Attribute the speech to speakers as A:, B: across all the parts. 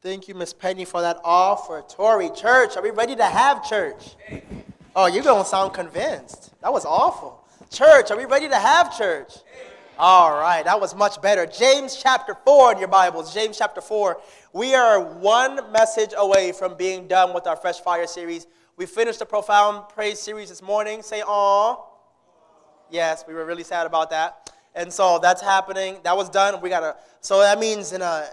A: Thank you, Miss Penny, for that offertory. Church, are we ready to have church? Oh, you're going to sound convinced. That was awful. Church, are we ready to have church? All right, that was much better. James chapter 4 in your Bibles. James chapter 4. We are one message away from being done with our Fresh Fire series. We finished the Profound Praise series this morning. Say, aw. Yes, we were really sad about that. And so that's happening. That was done. We got to, so that means in, a,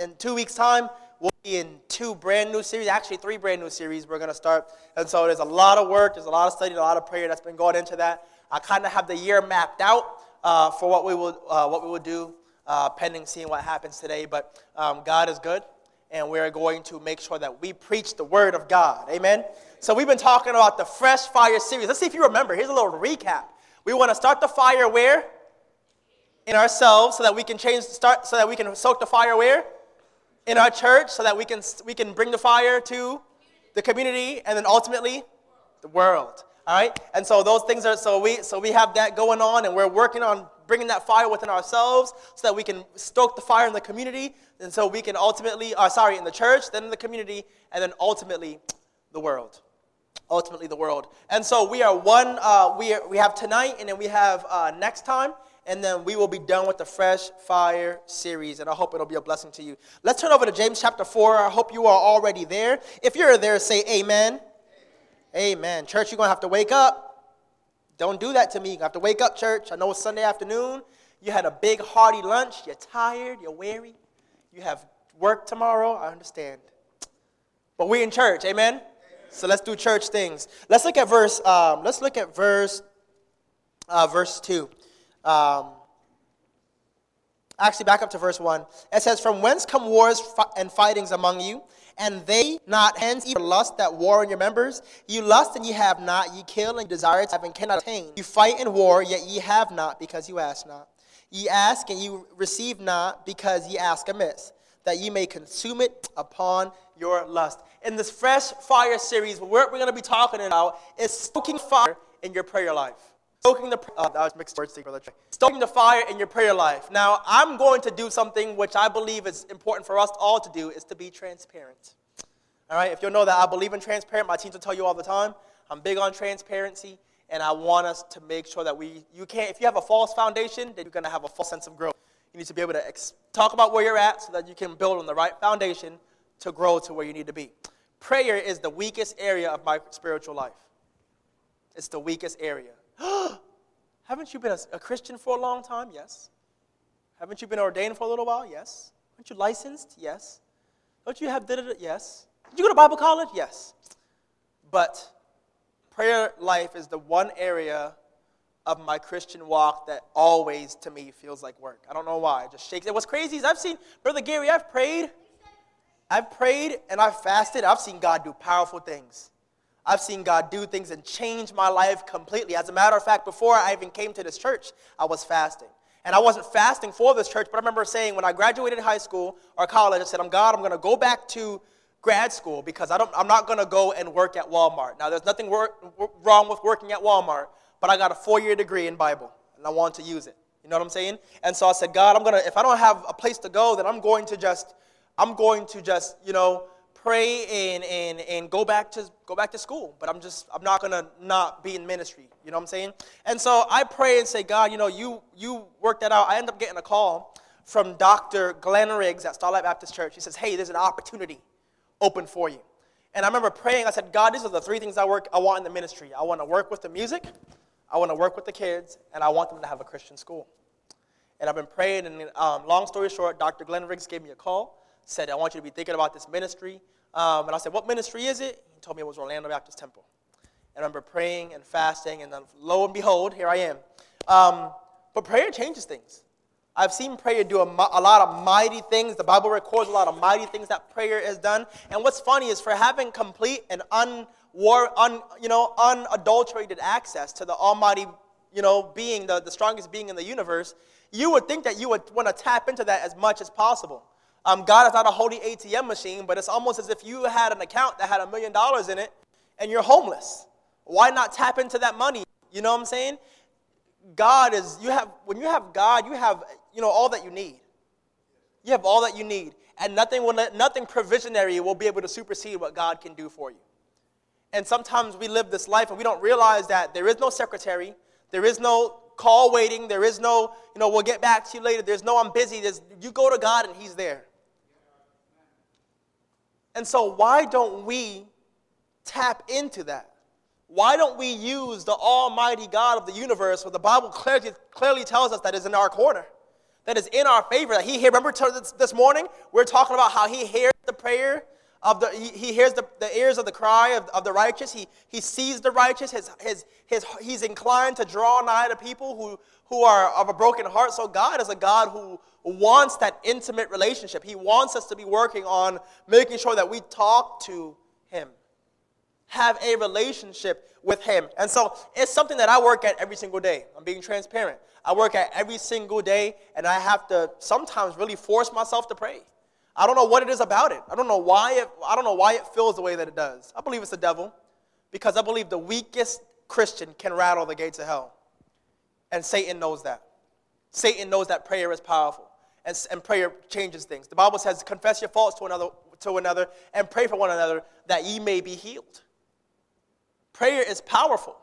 A: in two weeks' time, we'll be in two brand new series, actually three brand new series we're going to start. And so there's a lot of work, there's a lot of study, a lot of prayer that's been going into that. I kind of have the year mapped out uh, for what we will, uh, what we will do, uh, pending seeing what happens today. But um, God is good, and we're going to make sure that we preach the word of God. Amen. So we've been talking about the Fresh Fire series. Let's see if you remember. Here's a little recap. We want to start the fire where? In ourselves, so that we can change, start, so that we can soak the fire where? In our church so that we can, we can bring the fire to the community and then ultimately the world. All right? And so those things are, so we, so we have that going on and we're working on bringing that fire within ourselves so that we can stoke the fire in the community and so we can ultimately, uh, sorry, in the church, then in the community, and then ultimately the world. Ultimately the world. And so we are one, uh, we, are, we have tonight and then we have uh, next time and then we will be done with the Fresh Fire series, and I hope it'll be a blessing to you. Let's turn over to James chapter 4. I hope you are already there. If you're there, say amen. Amen. amen. Church, you're going to have to wake up. Don't do that to me. You have to wake up, church. I know it's Sunday afternoon. You had a big, hearty lunch. You're tired. You're weary. You have work tomorrow. I understand. But we're in church. Amen? amen. So let's do church things. Let's look at verse. Um, let's look at verse. Uh, verse two. Um, actually, back up to verse 1. It says, From whence come wars and fightings among you? And they not hence even lust that war in your members? You lust and ye have not, ye kill and desire to have and cannot attain. You fight and war, yet ye have not, because you ask not. Ye ask and ye receive not, because ye ask amiss, that ye may consume it upon your lust. In this fresh fire series, what we're going to be talking about is stoking fire in your prayer life. Stoking the uh, was mixed words. Stoking the fire in your prayer life. Now, I'm going to do something which I believe is important for us all to do is to be transparent. All right, if you know that I believe in transparent, my teams will tell you all the time. I'm big on transparency, and I want us to make sure that we you can't if you have a false foundation, then you're going to have a false sense of growth. You need to be able to ex- talk about where you're at so that you can build on the right foundation to grow to where you need to be. Prayer is the weakest area of my spiritual life. It's the weakest area. Haven't you been a, a, Christian for a long time? Yes. Haven't you been ordained for a little while? Yes. Aren't you licensed? Yes. Don't you have did it? Yes. Did you go to Bible college? Yes. But prayer life is the one area of my Christian walk that always to me feels like work. I don't know why. It just shakes. And what's crazy is I've seen, Brother Gary, I've prayed. I've prayed and I've fasted. I've seen God do powerful things. I've seen God do things and change my life completely. As a matter of fact, before I even came to this church, I was fasting. And I wasn't fasting for this church, but I remember saying when I graduated high school or college, I said, I'm God, I'm going to go back to grad school because I don't, I'm not going to go and work at Walmart. Now, there's nothing wor- wrong with working at Walmart, but I got a four year degree in Bible and I want to use it. You know what I'm saying? And so I said, God, I'm going to, if I don't have a place to go, then I'm going to just, I'm going to just, you know, pray and, and, and go back to go back to school but i'm just i'm not gonna not be in ministry you know what i'm saying? And so i pray and say god you know you you work that out. I end up getting a call from dr glenn riggs at starlight baptist church. He says hey there's an opportunity open for you. And i remember praying. I said god these are the three things i work i want in the ministry. I want to work with the music i want to work with the kids and i want them to have a christian school. And i've been praying and um, long story short dr glenn riggs gave me a call said, I want you to be thinking about this ministry. Um, and I said, What ministry is it? He told me it was Orlando Baptist Temple. And I remember praying and fasting, and then lo and behold, here I am. Um, but prayer changes things. I've seen prayer do a, a, lot of mighty things. The Bible records a lot of mighty things that prayer has done. And what's funny is for having complete and unwar, un, you know, unadulterated access to the Almighty, you know, being the, the strongest being in the universe, you would think that you would want to tap into that as much as possible. Um, God is not a holy ATM machine, but it's almost as if you had an account that had a million dollars in it and you're homeless. Why not tap into that money? You know what I'm saying? God is, you have, when you have God, you have, you know, all that you need. You have all that you need. and nothing, will, nothing provisionary will be able to supersede what God can do for you. And sometimes we live this life and we don't realize that there is no secretary, there is no call waiting, there is no, you know, we'll get back to you later, there's no I'm busy. There's, you go to God and He's there. And so, why don't we tap into that? Why don't we use the Almighty God of the universe, what the Bible clearly, clearly tells us that is in our corner, that is in our favor? That He hears. Remember this morning, we we're talking about how He hears the prayer of the, he, he hears the, the ears of the cry of, of the righteous. He, he sees the righteous. His, his, his, he's inclined to draw nigh to people who, who are of a broken heart. So God is a God who wants that intimate relationship. He wants us to be working on making sure that we talk to Him, have a relationship with Him. And so it's something that I work at every single day. I'm being transparent. I work at every single day, and I have to sometimes really force myself to pray. I don't know what it is about it. I don't know why it, I don't know why it feels the way that it does. I believe it's the devil because I believe the weakest Christian can rattle the gates of hell. And Satan knows that. Satan knows that prayer is powerful and, and prayer changes things. The Bible says, confess your faults to another, to another and pray for one another that ye may be healed. Prayer is powerful.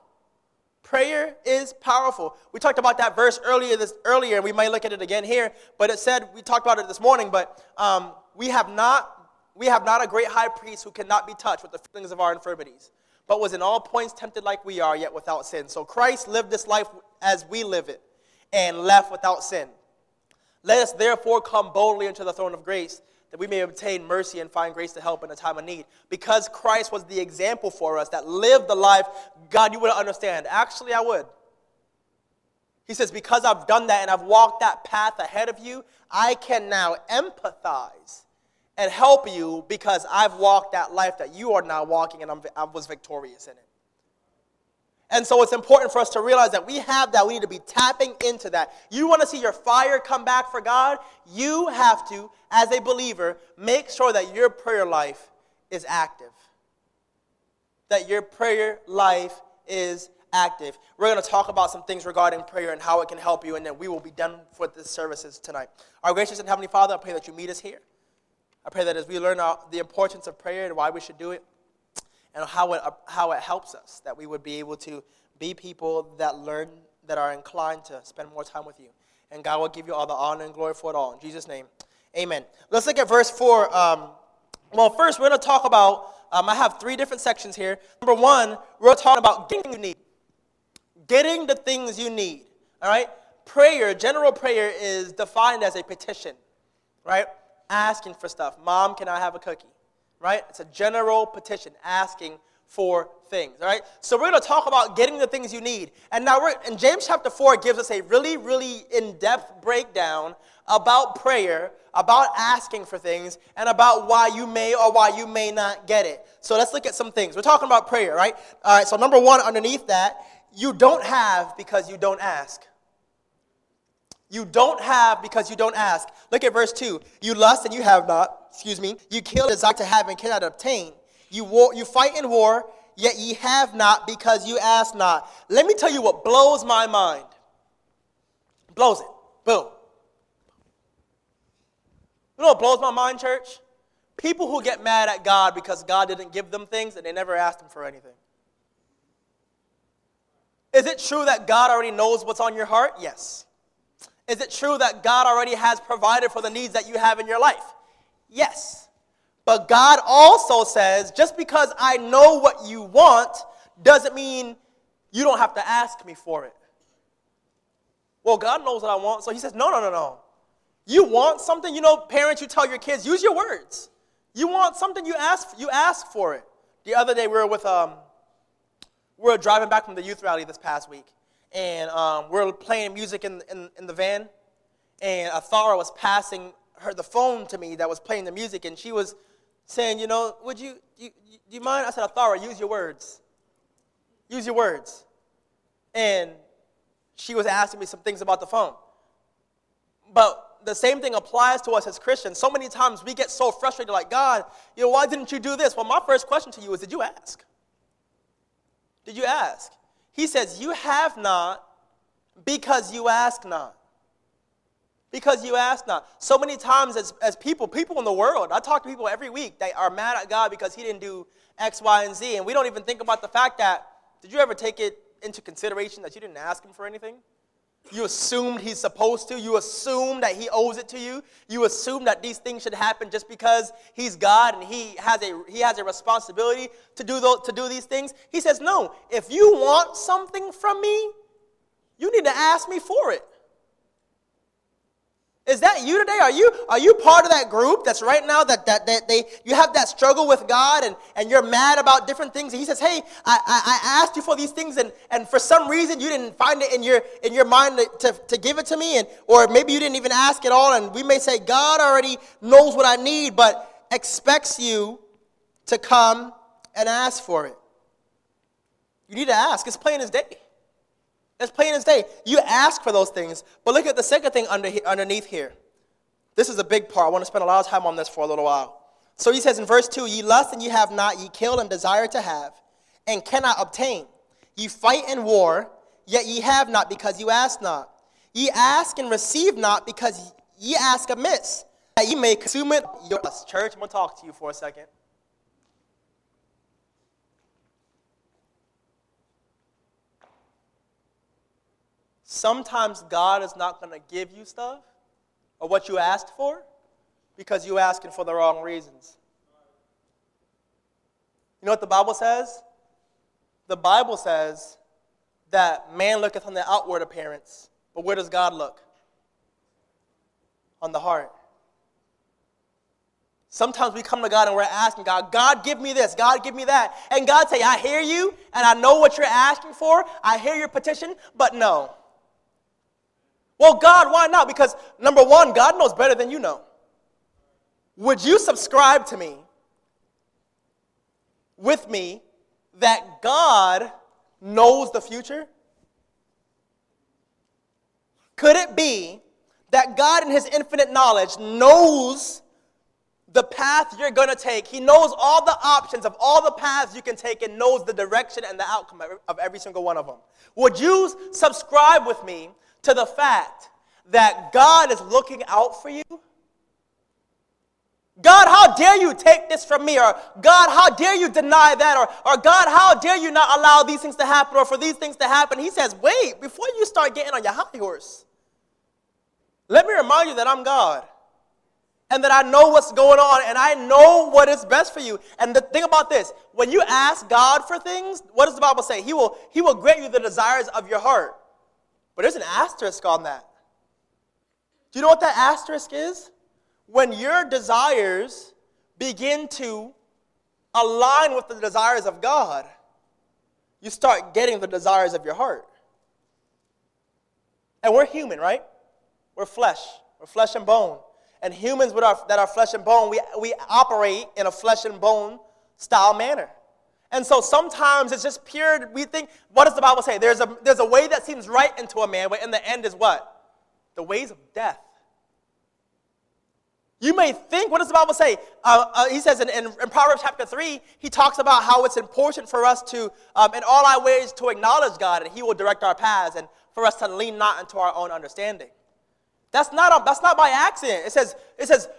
A: Prayer is powerful. We talked about that verse earlier, this, earlier, and we might look at it again here, but it said, we talked about it this morning, but um, we have not we have not a great high priest who cannot be touched with the feelings of our infirmities, but was in all points tempted like we are, yet without sin. So Christ lived this life as we live it and left without sin. Let us therefore come boldly into the throne of grace that we may obtain mercy and find grace to help in a time of need. Because Christ was the example for us that lived the life, God, you would understand. Actually, I would. He says, Because I've done that and I've walked that path ahead of you, I can now empathize and help you because I've walked that life that you are now walking and I'm, i was victorious in it. And so it's important for us to realize that we have that. We need to be tapping into that. You want to see your fire come back for God? You have to, as a believer, make sure that your prayer life is active. That your prayer life is active. We're going to talk about some things regarding prayer and how it can help you, and then we will be done for the services tonight. Our gracious and Heavenly Father, I pray that you meet us here. I pray that as we learn uh, the importance of prayer and why we should do it, and how it, how it helps us, that we would be able to be people that learn, that are inclined to spend more time with you. And God will give you all the honor and glory for it all. In Jesus' name, amen. Let's look at verse 4. Um, well, first, we're going to talk about, um, I have three different sections here. Number one, we're talking about getting you need. Getting the things you need. All right? Prayer, general prayer, is defined as a petition, right? asking for stuff. Mom, can I have a cookie? Right? It's a general petition asking for things. All right? So we're going to talk about getting the things you need. And now we're in James chapter 4 gives us a really, really in-depth breakdown about prayer, about asking for things, and about why you may or why you may not get it. So let's look at some things. We're talking about prayer, right? All right, so number one, underneath that, you don't have because you don't ask. You don't have because you don't ask. Look at verse 2. You lust and you have not. Excuse me. You kill, desire to have, and cannot obtain. You, war, you fight in war, yet ye have not because you ask not. Let me tell you what blows my mind. Blows it. Boom. You know what blows my mind, church? People who get mad at God because God didn't give them things and they never asked Him for anything. Is it true that God already knows what's on your heart? Yes. Is it true that God already has provided for the needs that you have in your life? Yes. But God also says, just because I know what you want doesn't mean you don't have to ask me for it. Well, God knows what I want, so He says, no, no, no, no. You want something, you know, parents, you tell your kids, use your words. You want something, you ask, you ask for it. The other day, we were with, um, we were driving back from the youth rally this past week, and um, we're playing music in, in, in the van, and a Athara was passing her the phone to me that was playing the music, and she was saying, you know, would you, you, you do you mind? I said, Athara, use your words. Use your words. And she was asking me some things about the phone. But the same thing applies to us as Christians. So many times we get so frustrated, like, God, you know, why didn't you do this? Well, my first question to you is, did you ask? Did you ask? He says, You have not because you ask not. Because you ask not. So many times, as, as people, people in the world, I talk to people every week that are mad at God because He didn't do X, Y, and Z. And we don't even think about the fact that, did you ever take it into consideration that you didn't ask Him for anything? You assumed He's supposed to. You assume that He owes it to you. You assume that these things should happen just because He's God and He has a, he has a responsibility to do, those, to do these things. He says, No, if you want something from me, you need to ask me for it. Is that you today? Are you, are you part of that group that's right now that, that, that they, you have that struggle with God and, and you're mad about different things? And he says, hey, I, I, I asked you for these things and, and for some reason you didn't find it in your, in your mind to, to, to give it to me. And, or maybe you didn't even ask at all. And we may say, God already knows what I need, but expects you to come and ask for it. You need to ask. It's plain as day. It's plain as day. You ask for those things. But look at the second thing under, underneath here. This is a big part. I want to spend a lot of time on this for a little while. So he says in verse 2 Ye lust and ye have not, ye kill and desire to have, and cannot obtain. Ye fight in war, yet ye have not because you ask not. Ye ask and receive not because ye ask amiss, that ye may consume it. Your church, I'm going to talk to you for a second. Sometimes God is not going to give you stuff or what you asked for because you're asking for the wrong reasons. You know what the Bible says? The Bible says that man looketh on the outward appearance, but where does God look? On the heart. Sometimes we come to God and we're asking God, God, give me this, God, give me that. And God say, I hear you and I know what you're asking for. I hear your petition, but no. Well, God, why not? Because number one, God knows better than you know. Would you subscribe to me, with me, that God knows the future? Could it be that God, in His infinite knowledge, knows the path you're going to take? He knows all the options of all the paths you can take and knows the direction and the outcome of every single one of them. Would you subscribe with me to the fact that God is looking out for you? God, how dare you take this from me? Or God, how dare you deny that? Or, or God, how dare you not allow these things to happen or for these things to happen? He says, wait, before you start getting on your high horse, let me remind you that I'm God and that I know what's going on and I know what is best for you. And the thing about this, when you ask God for things, what does the Bible say? He will, he will grant you the desires of your heart. But there's an asterisk on that. Do you know what that asterisk is? When your desires begin to align with the desires of God, you start getting the desires of your heart. And we're human, right? We're flesh. We're flesh and bone. And humans with our, that are flesh and bone, we, we operate in a flesh and bone style manner. And so sometimes it's just pure, we think, what does the Bible say? There's a, there's a way that seems right into a man, but in the end is what? The ways of death. You may think, what does the Bible say? Uh, uh, he says in, in, in, Proverbs chapter 3, he talks about how it's important for us to, um, in all our ways, to acknowledge God and he will direct our paths and for us to lean not into our own understanding. That's not, a, that's not by accident. It says, it says,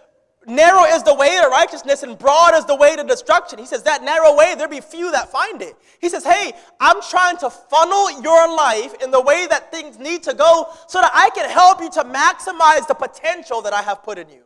A: Narrow is the way to righteousness and broad is the way to destruction. He says, That narrow way, there be few that find it. He says, Hey, I'm trying to funnel your life in the way that things need to go so that I can help you to maximize the potential that I have put in you.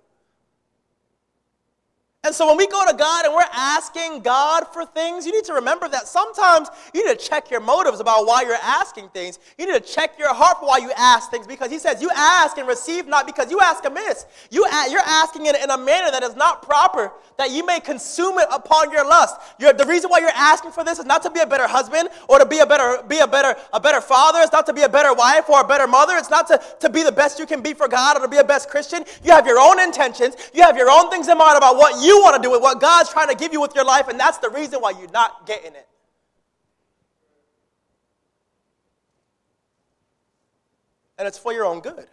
A: And so when we go to God and we're asking God for things, you need to remember that sometimes you need to check your motives about why you're asking things. You need to check your heart for why you ask things because He says you ask and receive not because you ask amiss. You you're asking it in a manner that is not proper, that you may consume it upon your lust. You're, the reason why you're asking for this is not to be a better husband or to be a better be a better a better father. It's not to be a better wife or a better mother. It's not to, to be the best you can be for God or to be a best Christian. You have your own intentions. You have your own things in mind about what you you want to do with what God's trying to give you with your life, and that's the reason why you're not getting it. And it's for your own good.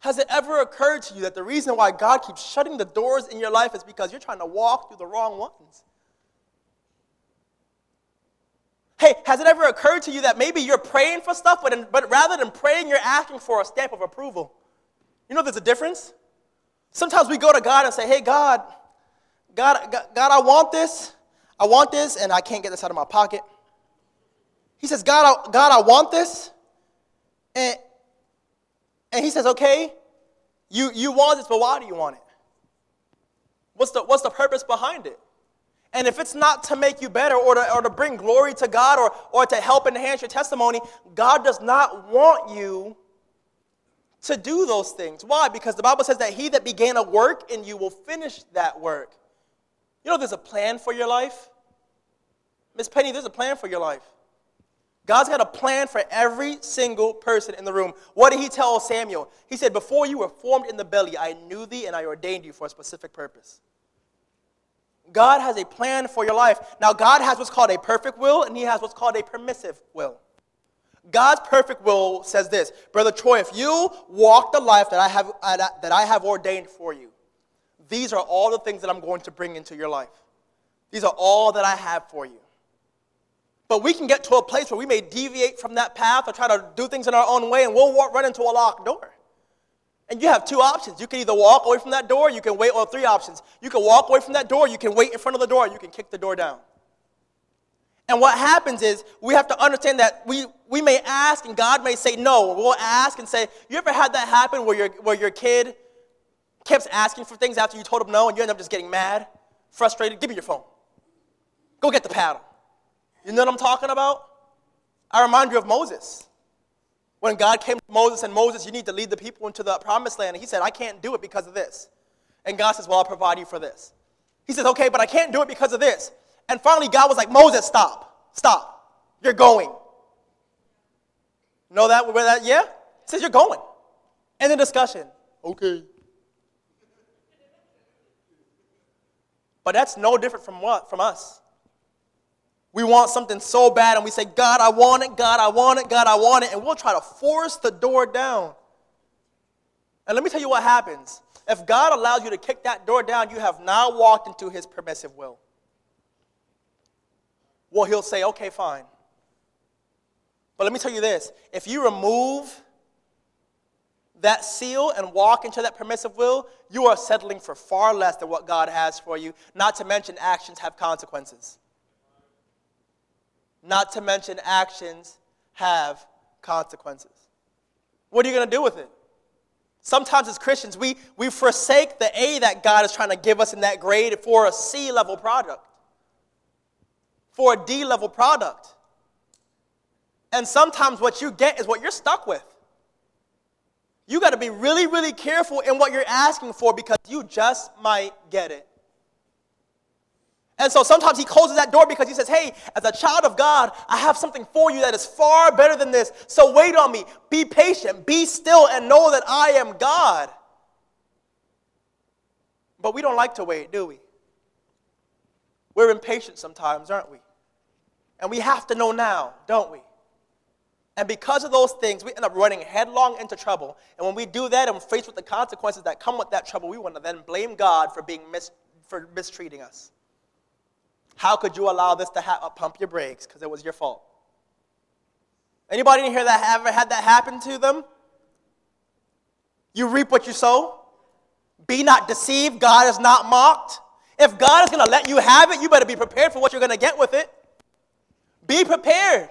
A: Has it ever occurred to you that the reason why God keeps shutting the doors in your life is because you're trying to walk through the wrong ones? Hey, has it ever occurred to you that maybe you're praying for stuff, but, in, but rather than praying, you're asking for a stamp of approval? You know there's a difference? Sometimes we go to God and say, hey, God, God, God, I want this. I want this, and I can't get this out of my pocket. He says, God, I, God, I want this. And, and he says, okay, you, you want this, but why do you want it? What's the, what's the purpose behind it? And if it's not to make you better or to, or to bring glory to God or, or to help enhance your testimony, God does not want you to do those things. Why? Because the Bible says that he that began a work in you will finish that work. You know, there's a plan for your life. Miss Penny, there's a plan for your life. God's got a plan for every single person in the room. What did he tell Samuel? He said, Before you were formed in the belly, I knew thee and I ordained you for a specific purpose. God has a plan for your life. Now, God has what's called a perfect will, and He has what's called a permissive will. God's perfect will says this Brother Troy, if you walk the life that I have, uh, that I have ordained for you, these are all the things that I'm going to bring into your life. These are all that I have for you. But we can get to a place where we may deviate from that path or try to do things in our own way, and we'll run into a locked door. And you have two options. You can either walk away from that door, you can wait, or three options. You can walk away from that door, you can wait in front of the door, you can kick the door down. And what happens is we have to understand that we, we may ask and God may say no. We'll ask and say, You ever had that happen where your, where your kid kept asking for things after you told him no and you end up just getting mad, frustrated? Give me your phone. Go get the paddle. You know what I'm talking about? I remind you of Moses. When God came to Moses and Moses, you need to lead the people into the promised land. And he said, I can't do it because of this. And God says, Well, I'll provide you for this. He says, Okay, but I can't do it because of this. And finally, God was like, Moses, stop. Stop. You're going. Know that? Where that? Yeah? Says, You're going. End the discussion. Okay. But that's no different from what? From us. We want something so bad and we say, God, I want it, God, I want it, God, I want it, and we'll try to force the door down. And let me tell you what happens. If God allows you to kick that door down, you have now walked into his permissive will. Well, he'll say, okay, fine. But let me tell you this if you remove that seal and walk into that permissive will, you are settling for far less than what God has for you, not to mention actions have consequences. Not to mention actions have consequences. What are you going to do with it? Sometimes as Christians, we, we forsake the A that God is trying to give us in that grade for a C level product for a D level product. And sometimes what you get is what you're stuck with. You got to be really, really careful in what you're asking for because you just might get it. And so sometimes he closes that door because he says, Hey, as a child of God, I have something for you that is far better than this. So wait on me. Be patient. Be still and know that I am God. But we don't like to wait, do we? We're impatient sometimes, aren't we? And we have to know now, don't we? And because of those things, we end up running headlong into trouble. And when we do that and we're faced with the consequences that come with that trouble, we want to then blame God for being mis- for mistreating us. How could you allow this to happen? Pump your brakes because it was your fault. Anybody in here that ever had that happen to them? You reap what you sow. Be not deceived. God is not mocked. If God is going to let you have it, you better be prepared for what you're going to get with it. Be prepared.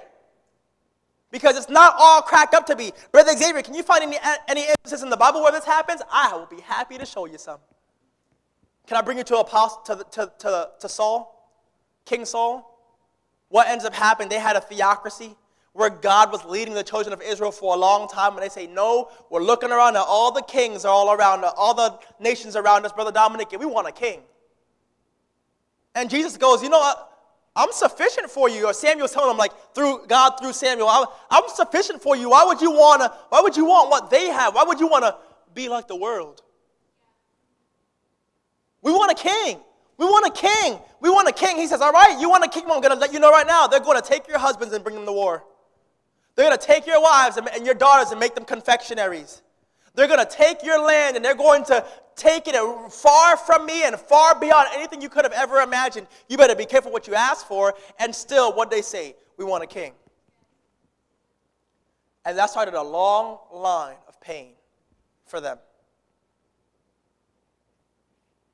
A: Because it's not all cracked up to be. Brother Xavier, can you find any, any instances in the Bible where this happens? I will be happy to show you some. Can I bring you to, apostle, to, to, to, to Saul, King Saul? What ends up happening? They had a theocracy where God was leading the children of Israel for a long time, and they say, No, we're looking around, and all the kings are all around, all the nations around us, Brother Dominic, and we want a king. And Jesus goes, You know what? I'm sufficient for you. Or Samuel's telling him, like, through God, through Samuel, I'm, I'm sufficient for you. Why would you want to, why would you want what they have? Why would you want to be like the world? We want a king. We want a king. We want a king. He says, All right, you want a king? I'm going to let you know right now. They're going to take your husbands and bring them to war. They're going to take your wives and, and your daughters and make them confectionaries. They're going to take your land and they're going to take it far from me and far beyond anything you could have ever imagined. You better be careful what you ask for. And still, what they say? we want a king. And that started a long line of pain for them.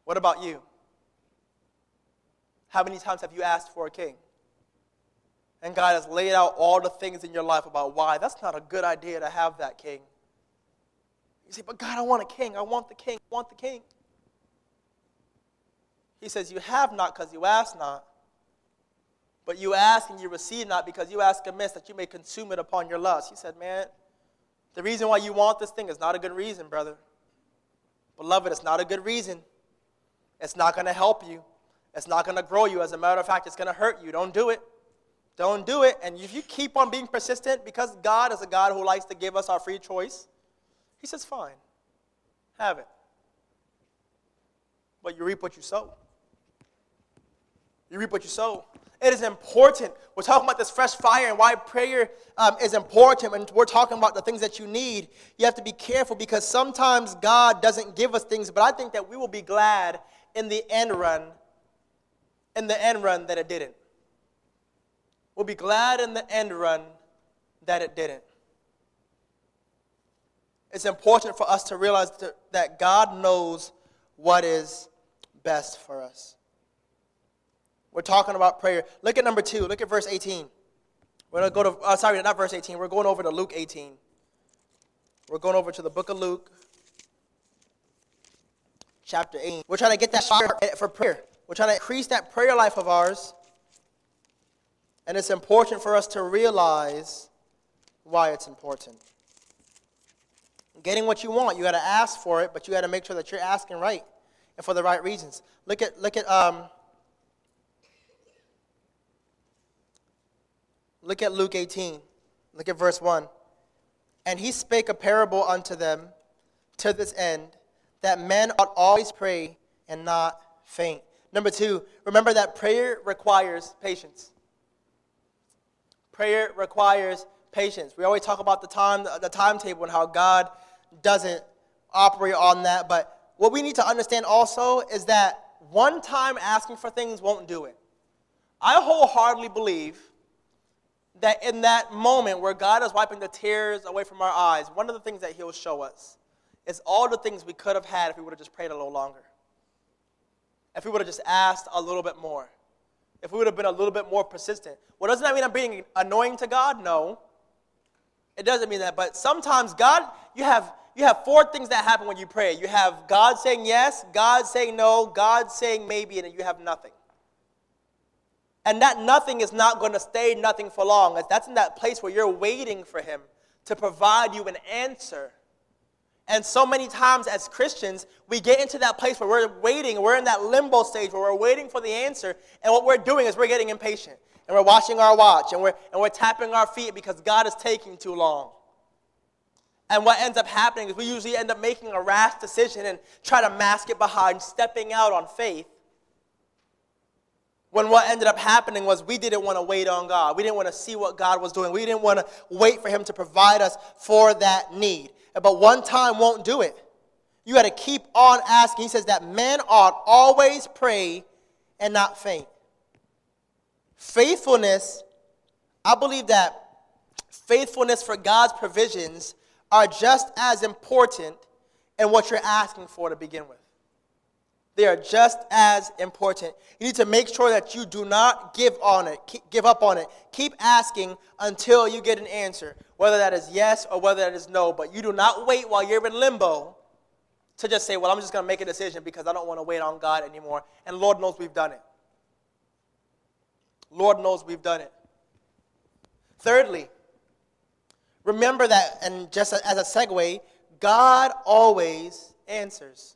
A: What about you? How many times have you asked for a king? And God has laid out all the things in your life about why that's not a good idea to have that king. You say, but God, I want a king. I want the king. I want the king. He says, You have not because you ask not. But you ask and you receive not because you ask amiss that you may consume it upon your lust. He said, Man, the reason why you want this thing is not a good reason, brother. Beloved, it's not a good reason. It's not going to help you. It's not going to grow you. As a matter of fact, it's going to hurt you. Don't do it. Don't do it. And if you keep on being persistent, because God is a God who likes to give us our free choice, He says, Fine, have it. But you reap what you sow. You reap what you sow. It is important. We're talking about this fresh fire and why prayer um, is important. And we're talking about the things that you need. You have to be careful because sometimes God doesn't give us things, but I think that we will be glad in the end run, in the end run that it didn't. We'll be glad in the end run that it didn't. It's important for us to realize that God knows what is best for us. We're talking about prayer. Look at number two. Look at verse 18. We're going to go to, uh, sorry, not verse 18. We're going over to Luke 18. We're going over to the book of Luke, chapter 8. We're trying to get that fire for prayer. We're trying to increase that prayer life of ours. And it's important for us to realize why it's important. Getting what you want, you got to ask for it, but you got to make sure that you're asking right and for the right reasons. Look at look at um, look at Luke 18. Look at verse 1. And he spake a parable unto them to this end, that men ought always pray and not faint. Number two, remember that prayer requires patience. Prayer requires patience. We always talk about the time, the timetable, and how God doesn't operate on that. But what we need to understand also is that one time asking for things won't do it. I wholeheartedly believe that in that moment where God is wiping the tears away from our eyes, one of the things that He'll show us is all the things we could have had if we would have just prayed a little longer. If we would have just asked a little bit more. If we would have been a little bit more persistent. Well, doesn't that mean I'm being annoying to God? No. It doesn't mean that. But sometimes God, you have you have four things that happen when you pray. You have God saying yes, God saying no, God saying maybe, and you have nothing. And that nothing is not going to stay nothing for long. That's in that place where you're waiting for Him to provide you an answer. And so many times as Christians, we get into that place where we're waiting, we're in that limbo stage where we're waiting for the answer, and what we're doing is we're getting impatient. And we're watching our watch, and we're, and we're tapping our feet because God is taking too long. And what ends up happening is we usually end up making a rash decision and try to mask it behind stepping out on faith. When what ended up happening was we didn't want to wait on God. We didn't want to see what God was doing. We didn't want to wait for Him to provide us for that need. But one time won't do it. You got to keep on asking. He says that men ought always pray and not faint. Faithfulness, I believe that faithfulness for God's provisions are just as important in what you're asking for to begin with. They are just as important. You need to make sure that you do not give on it, give up on it. Keep asking until you get an answer, whether that is yes or whether that is no. But you do not wait while you're in limbo to just say, "Well, I'm just going to make a decision because I don't want to wait on God anymore." And Lord knows we've done it. Lord knows we've done it. Thirdly, Remember that, and just as a segue, God always answers.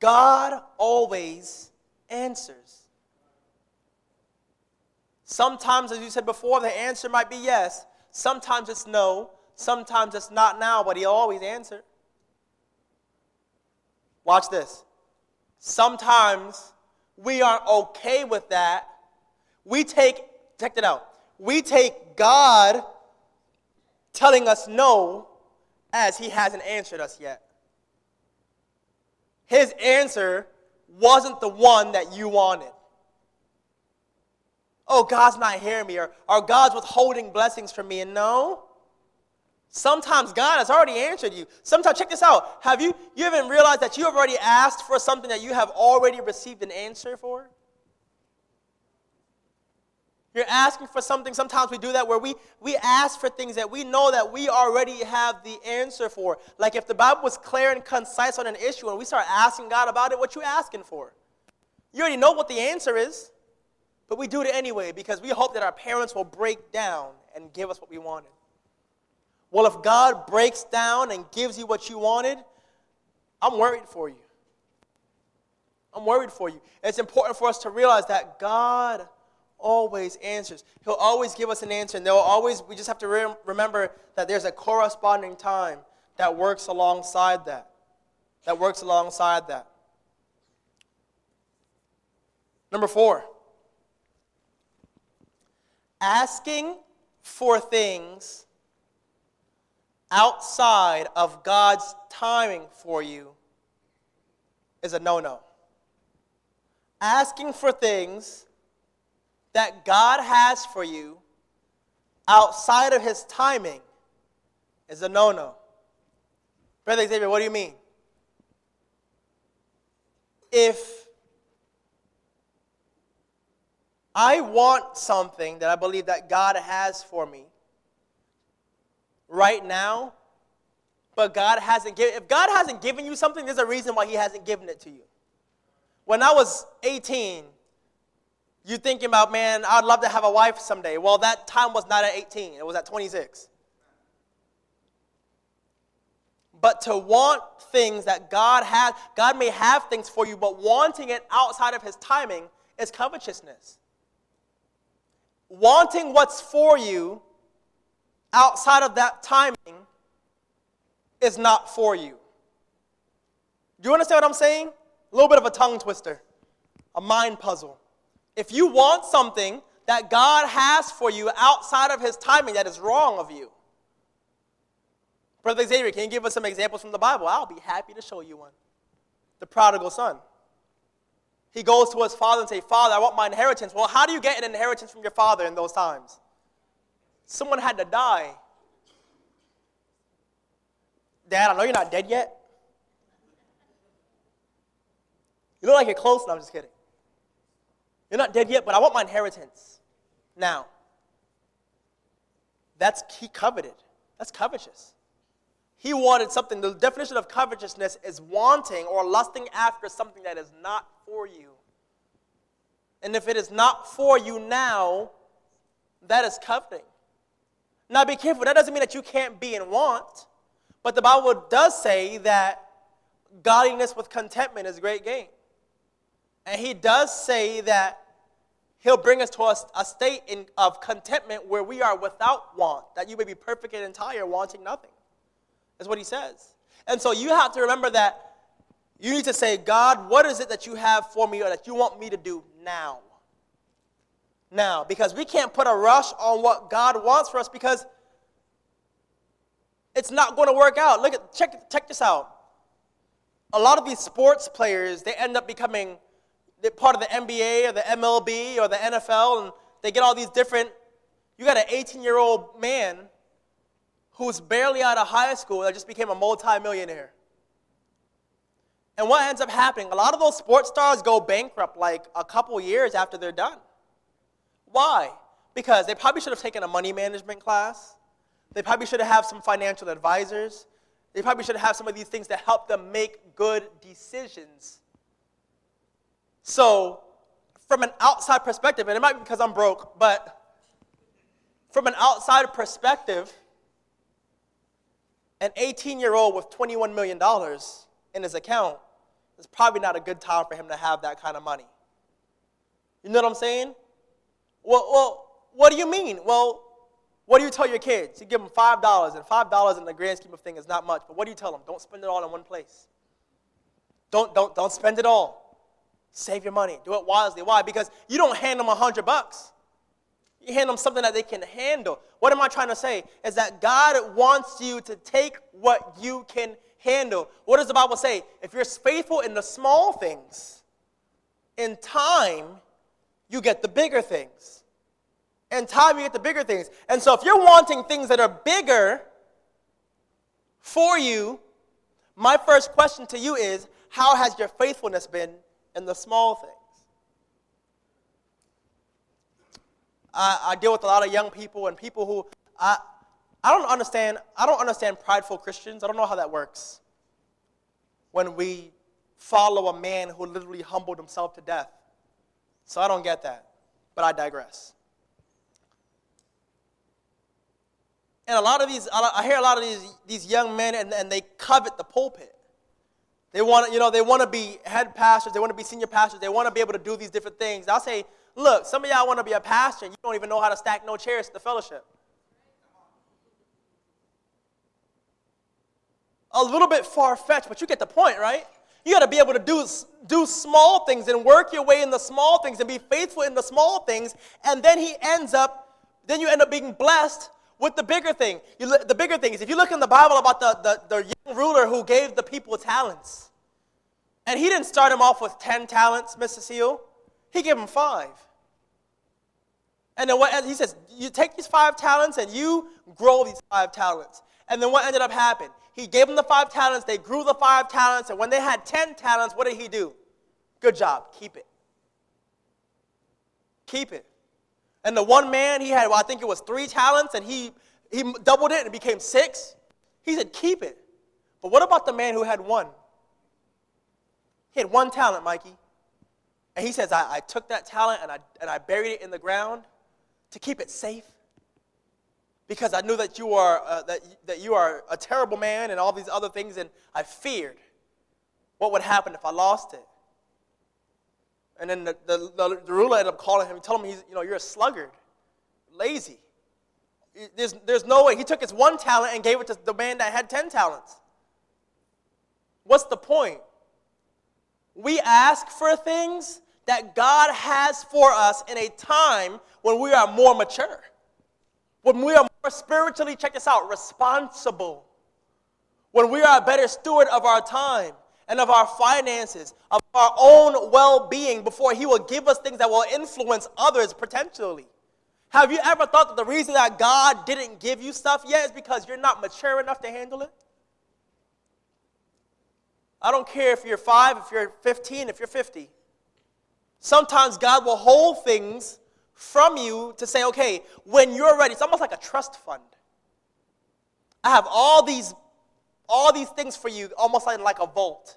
A: God always answers. Sometimes, as you said before, the answer might be yes. Sometimes it's no. Sometimes it's not now, but He'll always answer. Watch this. Sometimes we aren't okay with that. We take, check it out we take God telling us no as He hasn't answered us yet. His answer wasn't the one that you wanted. oh, God's not hearing me, or, or God's withholding blessings from me. And no, sometimes God has already answered you. Sometimes, check this out. Have you, you even realized that you have already asked for something that you have already received an answer for? You're asking for something. Sometimes we do that where we, we ask for things that we know that we already have the answer for. Like if the Bible was clear and concise on an issue and we start asking God about it, what you asking for? You already know what the answer is. But we do it anyway because we hope that our parents will break down and give us what we wanted. Well, if God breaks down and gives you what you wanted, I'm worried for you. I'm worried for you. It's important for us to realize that God always answers. He'll always give us an answer, and there'll always, we just have to re- remember that there's a corresponding time that works alongside that. That works alongside that. Number four, asking for things outside of God's timing for you is a no no. Asking for things that God has for you outside of His timing is a no no. Brother Xavier, what do you mean? If I want something that I believe that God has for me right now, but God hasn't given if God hasn't given you something, there's a reason why He hasn't given it to you. When I was 18, you thinking about, man, I'd love to have a wife someday. Well, that time was not at 18, it was at 26. But to want things that God has, God may have things for you, but wanting it outside of His timing is covetousness wanting what's for you outside of that timing is not for you. Do you understand what I'm saying? A little bit of a tongue twister, a mind puzzle. If you want something that God has for you outside of His timing, that is wrong of you. Brother Xavier, can you give us some examples from the Bible? I'll be happy to show you one. The prodigal son. He goes to his father and say, Father, I want my inheritance. Well, how do you get an inheritance from your father in those times? Someone had to die. Dad, I know you're not dead yet. You look like you're close. No, I'm just kidding. You're not dead yet, but I want my inheritance now. That's he coveted. That's covetous. He wanted something. The definition of covetousness is wanting or lusting after something that is not for you. And if it is not for you now, that is coveting. Now be careful, that doesn't mean that you can't be in want, but the Bible does say that godliness with contentment is great gain. And he does say that he'll bring us to a, a state in, of contentment where we are without want, that you may be perfect and entire, wanting nothing. That's what he says. And so you have to remember that you need to say, God, what is it that you have for me or that you want me to do now? Now, because we can't put a rush on what God wants for us because it's not going to work out. Look at check check this out. A lot of these sports players, they end up becoming part of the NBA or the MLB or the NFL, and they get all these different. You got an 18 year old man who's barely out of high school that just became a multimillionaire. And what ends up happening? A lot of those sports stars go bankrupt like a couple years after they're done. Why? Because they probably should have taken a money management class. They probably should have some financial advisors. They probably should have some of these things to help them make good decisions. So, from an outside perspective, and it might be because I'm broke, but from an outside perspective, an 18 year old with $21 million in his account is probably not a good time for him to have that kind of money. You know what I'm saying? Well, well what do you mean? Well, what do you tell your kids? You give them $5, and $5 in the grand scheme of things is not much, but what do you tell them? Don't spend it all in one place. Don't, don't, don't spend it all. Save your money. Do it wisely. Why? Because you don't hand them a hundred bucks. You hand them something that they can handle. What am I trying to say? Is that God wants you to take what you can handle. What does the Bible say? If you're faithful in the small things, in time, you get the bigger things. In time, you get the bigger things. And so if you're wanting things that are bigger for you, my first question to you is how has your faithfulness been in the small things? I, I deal with a lot of young people and people who I, I don't understand. I don't understand prideful Christians. I don't know how that works. When we follow a man who literally humbled himself to death. So I don't get that. But I digress. And a lot of these, I hear a lot of these, these young men and, and they covet the pulpit. They want, you know, they want to be head pastors, they want to be senior pastors, they want to be able to do these different things. I'll say, look, some of y'all want to be a pastor and you don't even know how to stack no chairs to the fellowship. A little bit far fetched, but you get the point, right? You got to be able to do, do small things and work your way in the small things and be faithful in the small things. And then he ends up, then you end up being blessed with the bigger thing. You, the bigger thing is if you look in the Bible about the, the, the young ruler who gave the people talents, and he didn't start him off with 10 talents, Mr. Seal. He gave him five. And then what he says, you take these five talents and you grow these five talents. And then what ended up happening? He gave them the five talents, they grew the five talents, and when they had 10 talents, what did he do? Good job, keep it. Keep it. And the one man, he had, well, I think it was three talents, and he, he doubled it and it became six. He said, keep it. But what about the man who had one? He had one talent, Mikey. And he says, I, I took that talent and I, and I buried it in the ground to keep it safe because I knew that you are, uh, that, that you are a terrible man and all these other things, and I feared what would happen if I lost it. And then the, the, the, the ruler ended up calling him told him, he's, you know, you're a sluggard, lazy. There's, there's no way. He took his one talent and gave it to the man that had 10 talents. What's the point? We ask for things that God has for us in a time when we are more mature. When we are more spiritually, check this out, responsible. When we are a better steward of our time and of our finances, of our own well being, before He will give us things that will influence others potentially. Have you ever thought that the reason that God didn't give you stuff yet is because you're not mature enough to handle it? I don't care if you're five, if you're 15, if you're 50. Sometimes God will hold things from you to say, okay, when you're ready, it's almost like a trust fund. I have all these, all these things for you, almost like, like a vault.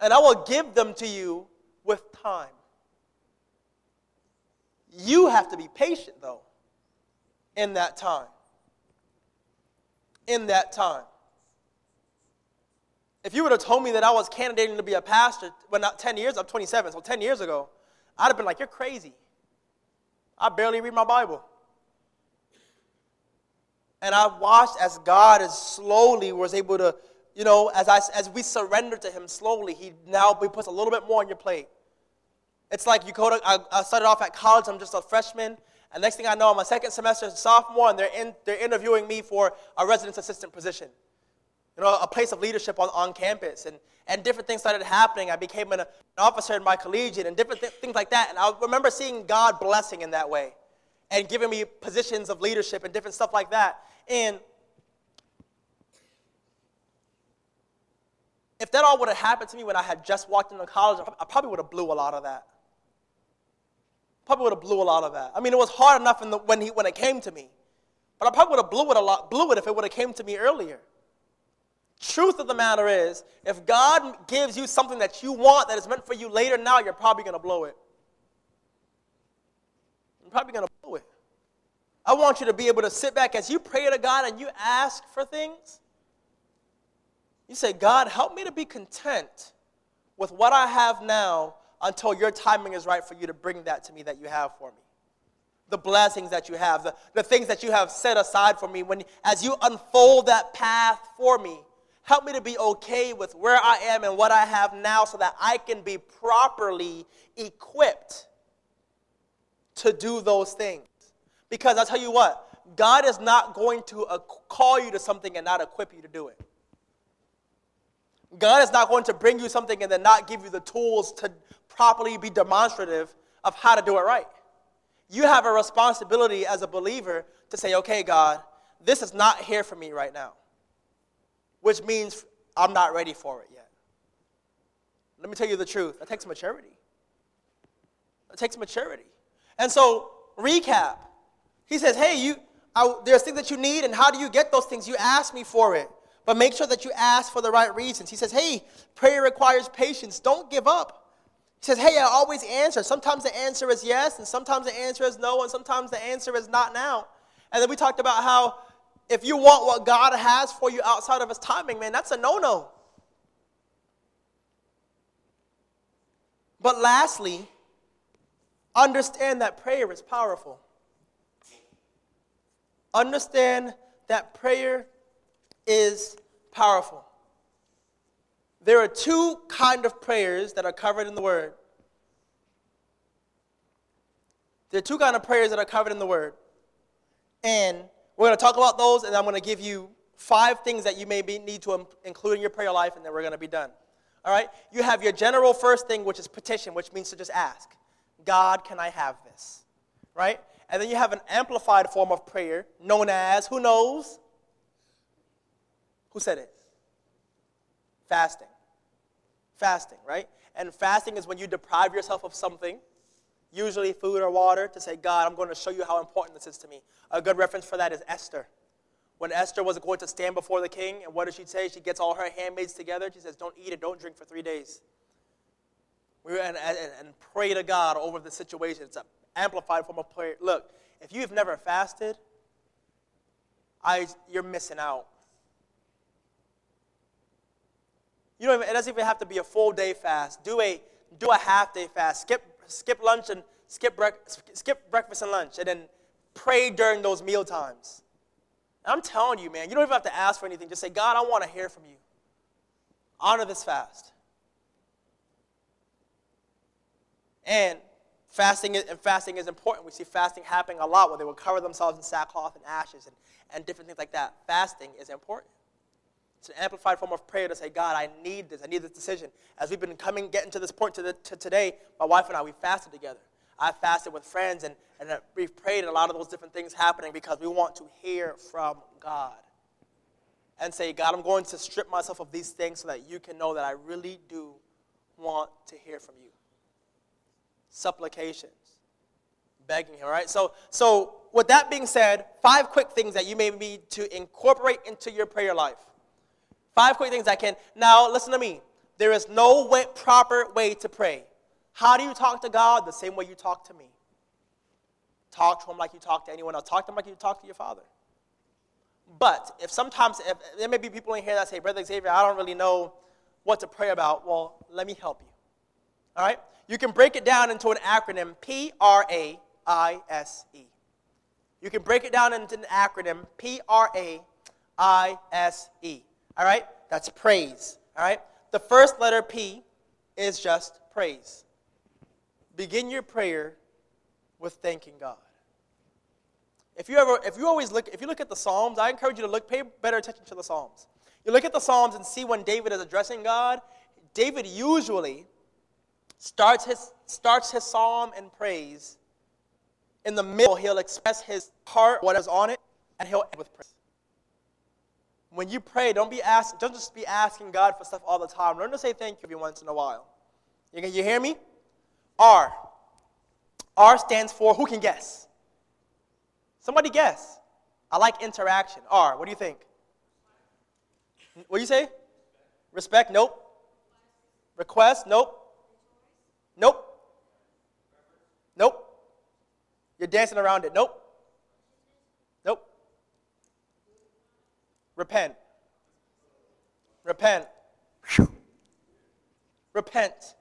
A: And I will give them to you with time. You have to be patient, though, in that time. In that time. If you would have told me that I was candidating to be a pastor when not 10 years, I'm 27, so 10 years ago, I'd have been like, you're crazy. I barely read my Bible. And I watched as God is slowly was able to, you know, as, I, as we surrender to Him slowly, He now He puts a little bit more on your plate. It's like you go to, I, I started off at college, I'm just a freshman, and next thing I know, I'm a second semester sophomore, and they're, in, they're interviewing me for a residence assistant position. You know, a place of leadership on, on campus. And, and different things started happening. I became an, an officer in my collegiate and different th- things like that. And I remember seeing God blessing in that way and giving me positions of leadership and different stuff like that. And if that all would have happened to me when I had just walked into college, I probably would have blew a lot of that. Probably would have blew a lot of that. I mean, it was hard enough the, when, he, when it came to me, but I probably would have blew it a lot, blew it if it would have came to me earlier. Truth of the matter is, if God gives you something that you want that is meant for you later now, you're probably going to blow it. You're probably going to blow it. I want you to be able to sit back as you pray to God and you ask for things. You say, God, help me to be content with what I have now until your timing is right for you to bring that to me that you have for me. The blessings that you have, the, the things that you have set aside for me, when as you unfold that path for me, Help me to be okay with where I am and what I have now so that I can be properly equipped to do those things. Because I tell you what, God is not going to call you to something and not equip you to do it. God is not going to bring you something and then not give you the tools to properly be demonstrative of how to do it right. you have a responsibility as a believer to say, okay, God, this is not here for me right now, which means I'm not ready for it yet. Let me tell you the truth. That takes maturity. It takes maturity. And so, recap. He says, hey, you, I, there's things that you need, and how do you get those things? You ask me for it. But make sure that you ask for the right reasons. He says, hey, prayer requires patience. Don't give up. He says, hey, I always answer. Sometimes the answer is yes, and sometimes the answer is no, and sometimes the answer is not now. And then we talked about how if you want what God has for you outside of his timing, man, that's a no no. But lastly, understand that prayer is powerful. Understand that prayer is powerful. There are two kind of prayers that are covered in the word. There are two kind of prayers that are covered in the word. And we're going to talk about those, and I'm going to give you five things that you may be, need to include in your prayer life, and then we're going to be done. All right? You have your general first thing, which is petition, which means to just ask God, can I have this? Right? And then you have an amplified form of prayer known as, who knows? Who said it? Fasting. Fasting, right? And fasting is when you deprive yourself of something, usually food or water, to say, God, I'm going to show you how important this is to me. A good reference for that is Esther. When Esther was going to stand before the king, and what does she say? She gets all her handmaids together. She says, Don't eat it, don't drink for three days. We and, and, and pray to God over the situation. It's an amplified form of prayer. Look, if you've never fasted, I, you're missing out. You don't even, it doesn't even have to be a full day fast. Do a, do a half day fast. Skip, skip lunch and skip, skip breakfast and lunch, and then pray during those meal times. I'm telling you, man, you don't even have to ask for anything. Just say, God, I want to hear from you. Honor this fast. And fasting is, and fasting is important. We see fasting happening a lot where they will cover themselves in sackcloth and ashes and, and different things like that. Fasting is important. It's an amplified form of prayer to say, God, I need this. I need this decision. As we've been coming, getting to this point to, the, to today, my wife and I, we fasted together. I fasted with friends, and, and uh, we've prayed, and a lot of those different things happening because we want to hear from God. And say, God, I'm going to strip myself of these things so that you can know that I really do want to hear from you. Supplications, begging Him, all right? So, so, with that being said, five quick things that you may need to incorporate into your prayer life. Five quick things that can. Now, listen to me. There is no way, proper way to pray. How do you talk to God? The same way you talk to me. Talk to him like you talk to anyone else. Talk to him like you talk to your father. But if sometimes, if there may be people in here that say, Brother Xavier, I don't really know what to pray about, well, let me help you. All right? You can break it down into an acronym P R A I S E. You can break it down into an acronym P R A I S E. All right? That's praise. All right? The first letter P is just praise. Begin your prayer with thanking God. If you ever, if you always look, if you look at the Psalms, I encourage you to look, pay better attention to the Psalms. You look at the Psalms and see when David is addressing God. David usually starts his starts his psalm in praise. In the middle, he'll express his heart, what is on it, and he'll end with praise. When you pray, don't be ask, don't just be asking God for stuff all the time. Learn to say thank you every once in a while. You, you hear me? R. R stands for who can guess? Somebody guess. I like interaction. R. What do you think? What do you say? Respect? Nope. Request? Nope. Nope. Nope. You're dancing around it. Nope. Nope. Repent. Repent. Repent.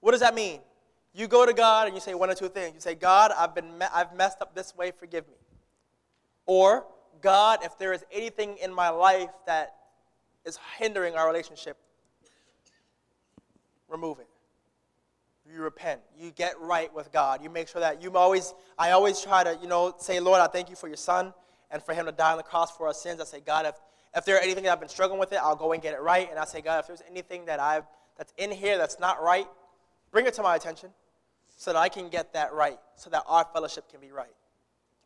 A: What does that mean? You go to God and you say one or two things. You say, God, I've, been me- I've messed up this way, forgive me. Or, God, if there is anything in my life that is hindering our relationship, remove it. You repent. You get right with God. You make sure that you always, I always try to, you know, say, Lord, I thank you for your son and for him to die on the cross for our sins. I say, God, if, if there anything that I've been struggling with it, I'll go and get it right. And I say, God, if there's anything that I've that's in here that's not right, Bring it to my attention. so that I can get that right, so that our fellowship can be right.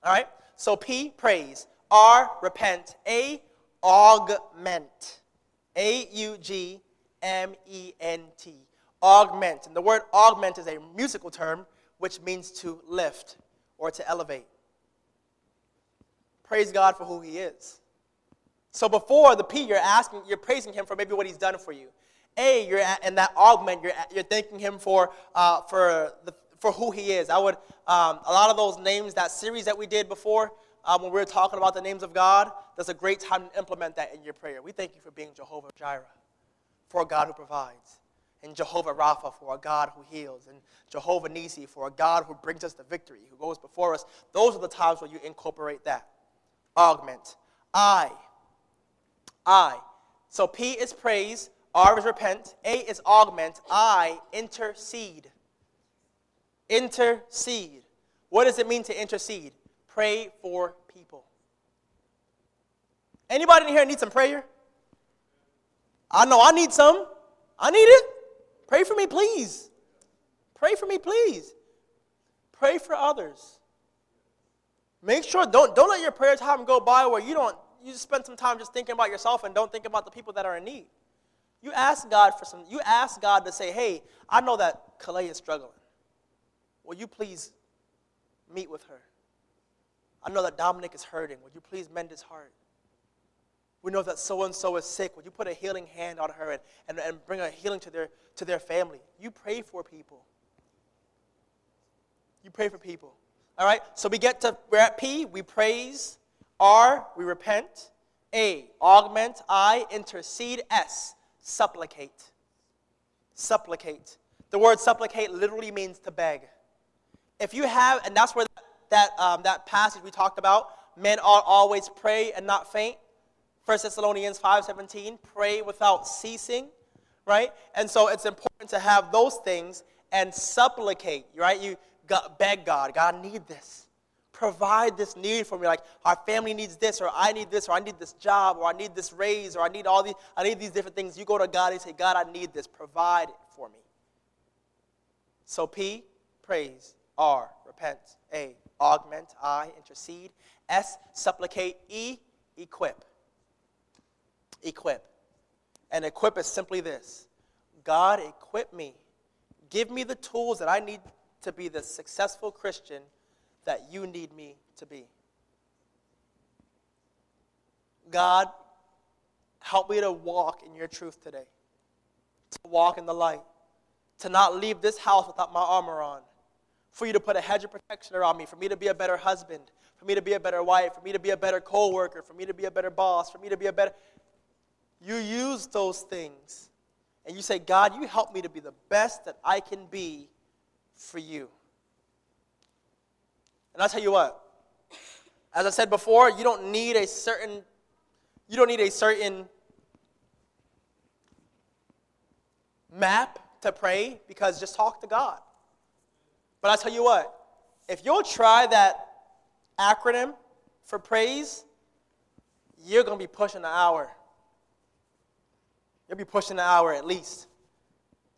A: All right? So P, praise. R, repent. A, augment. A U G M E N T. Augment. And the word augment is a musical term which means to lift or to elevate. Praise God for who He is. So before the P, you're asking, you're praising Him for maybe what He's done for you. A, you're at, and that augment, you're, you're thanking Him for, uh, for, the, for who He is. I would, um, a lot of those names, that series that we did before, um, when we were talking about the names of God, that's a great time to implement that in your prayer. We thank you for being Jehovah Jireh, for a God who provides, and Jehovah Rapha, for a God who heals, and Jehovah Nisi, for a God who brings us the victory, who goes before us. Those are the times where you incorporate that. Augment. I. I. So P is praise, R is repent, A is augment, I intercede. Intercede. What does it mean to intercede? Pray for people. Anybody in here need some prayer? I know I need some. I need it. Pray for me, please. Pray for me, please. Pray for others. Make sure don't don't let your prayer time go by where you don't you just spend some time just thinking about yourself and don't think about the people that are in need. You ask God for some, you ask God to say, hey, I know that Calais is struggling. Will you please meet with her? I know that Dominic is hurting. Would you please mend his heart? We know that so and so is sick. Would you put a healing hand on her and, and, and bring a healing to their, to their family? You pray for people. You pray for people. All right? So we get to, we're at P, we praise. R, we repent. A, augment. I, intercede. S, supplicate. Supplicate. The word supplicate literally means to beg. If you have, and that's where that, um, that passage we talked about, men ought always pray and not faint. 1 Thessalonians 5.17, pray without ceasing, right? And so it's important to have those things and supplicate, right? You beg God, God, I need this. Provide this need for me. Like our family needs this, or I need this, or I need this job, or I need this raise, or I need all these, I need these different things. You go to God and say, God, I need this. Provide it for me. So P, praise. R, repent. A, augment. I, intercede. S, supplicate. E, equip. Equip. And equip is simply this God, equip me. Give me the tools that I need to be the successful Christian that you need me to be. God, help me to walk in your truth today, to walk in the light, to not leave this house without my armor on, for you to put a hedge of protection around me, for me to be a better husband, for me to be a better wife, for me to be a better co worker, for me to be a better boss, for me to be a better. You use those things and you say, God, you help me to be the best that I can be for you. And I'll tell you what, as I said before, you don't need a certain, you don't need a certain map to pray because just talk to God. But I tell you what, if you'll try that acronym for praise, you're going to be pushing an hour. You'll be pushing an hour at least.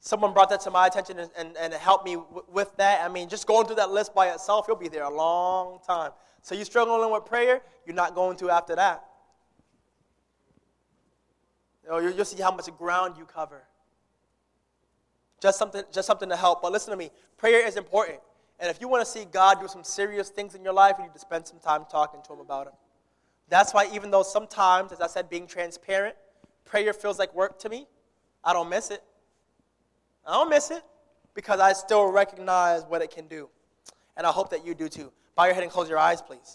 A: Someone brought that to my attention and, and, and helped me w- with that. I mean, just going through that list by itself, you'll be there a long time. So you're struggling with prayer, you're not going to after that. You know, you'll see how much ground you cover. Just something, just something to help. But listen to me, prayer is important. And if you want to see God do some serious things in your life, you need to spend some time talking to Him about it. That's why, even though sometimes, as I said, being transparent, prayer feels like work to me, I don't miss it. I don't miss it because I still recognize what it can do. And I hope that you do too. Bow your head and close your eyes, please.